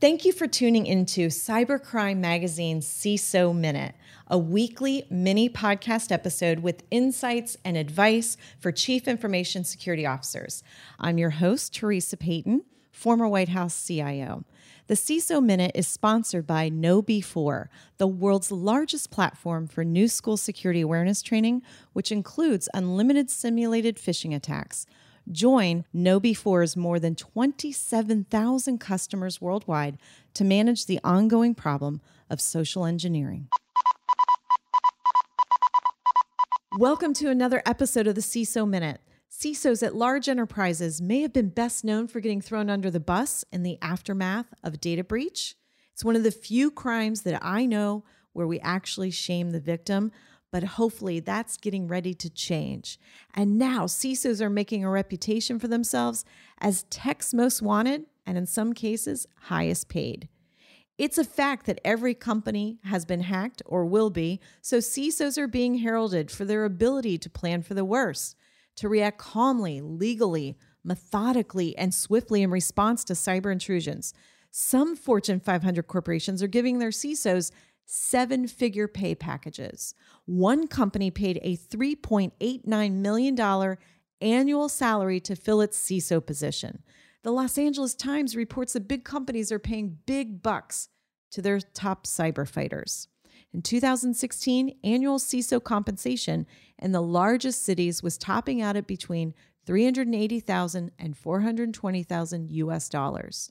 Thank you for tuning into Cybercrime Magazine's CISO Minute, a weekly mini podcast episode with insights and advice for Chief Information Security Officers. I'm your host, Theresa Payton, former White House CIO. The CISO Minute is sponsored by KnowBe4, the world's largest platform for new school security awareness training, which includes unlimited simulated phishing attacks. Join KnowBe4's more than 27,000 customers worldwide to manage the ongoing problem of social engineering. Welcome to another episode of the CISO Minute. CISOs at large enterprises may have been best known for getting thrown under the bus in the aftermath of data breach. It's one of the few crimes that I know where we actually shame the victim, but hopefully that's getting ready to change. And now CISOs are making a reputation for themselves as tech's most wanted and in some cases, highest paid. It's a fact that every company has been hacked or will be, so CISOs are being heralded for their ability to plan for the worst to react calmly, legally, methodically, and swiftly in response to cyber intrusions. Some Fortune 500 corporations are giving their CISOs seven figure pay packages. One company paid a $3.89 million annual salary to fill its CISO position. The Los Angeles Times reports that big companies are paying big bucks to their top cyber fighters. In 2016, annual CISO compensation in the largest cities was topping out at between 380,000 and 420,000 US dollars.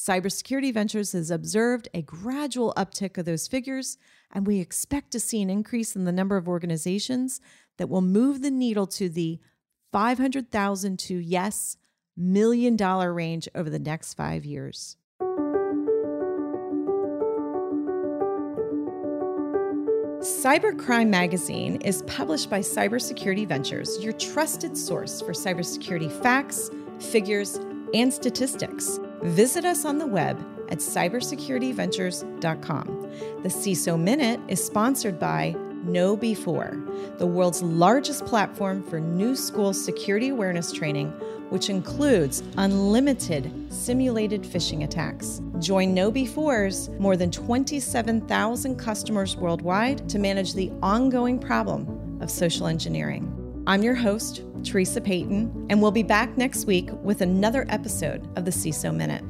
Cybersecurity Ventures has observed a gradual uptick of those figures, and we expect to see an increase in the number of organizations that will move the needle to the 500,000 to yes, million dollar range over the next five years. Cybercrime Magazine is published by Cybersecurity Ventures, your trusted source for cybersecurity facts, figures, and statistics. Visit us on the web at cybersecurityventures.com. The CISO Minute is sponsored by KnowBe4, the world's largest platform for new school security awareness training which includes unlimited simulated phishing attacks. Join KnowBe4's more than 27,000 customers worldwide to manage the ongoing problem of social engineering. I'm your host, Theresa Payton, and we'll be back next week with another episode of the CISO Minute.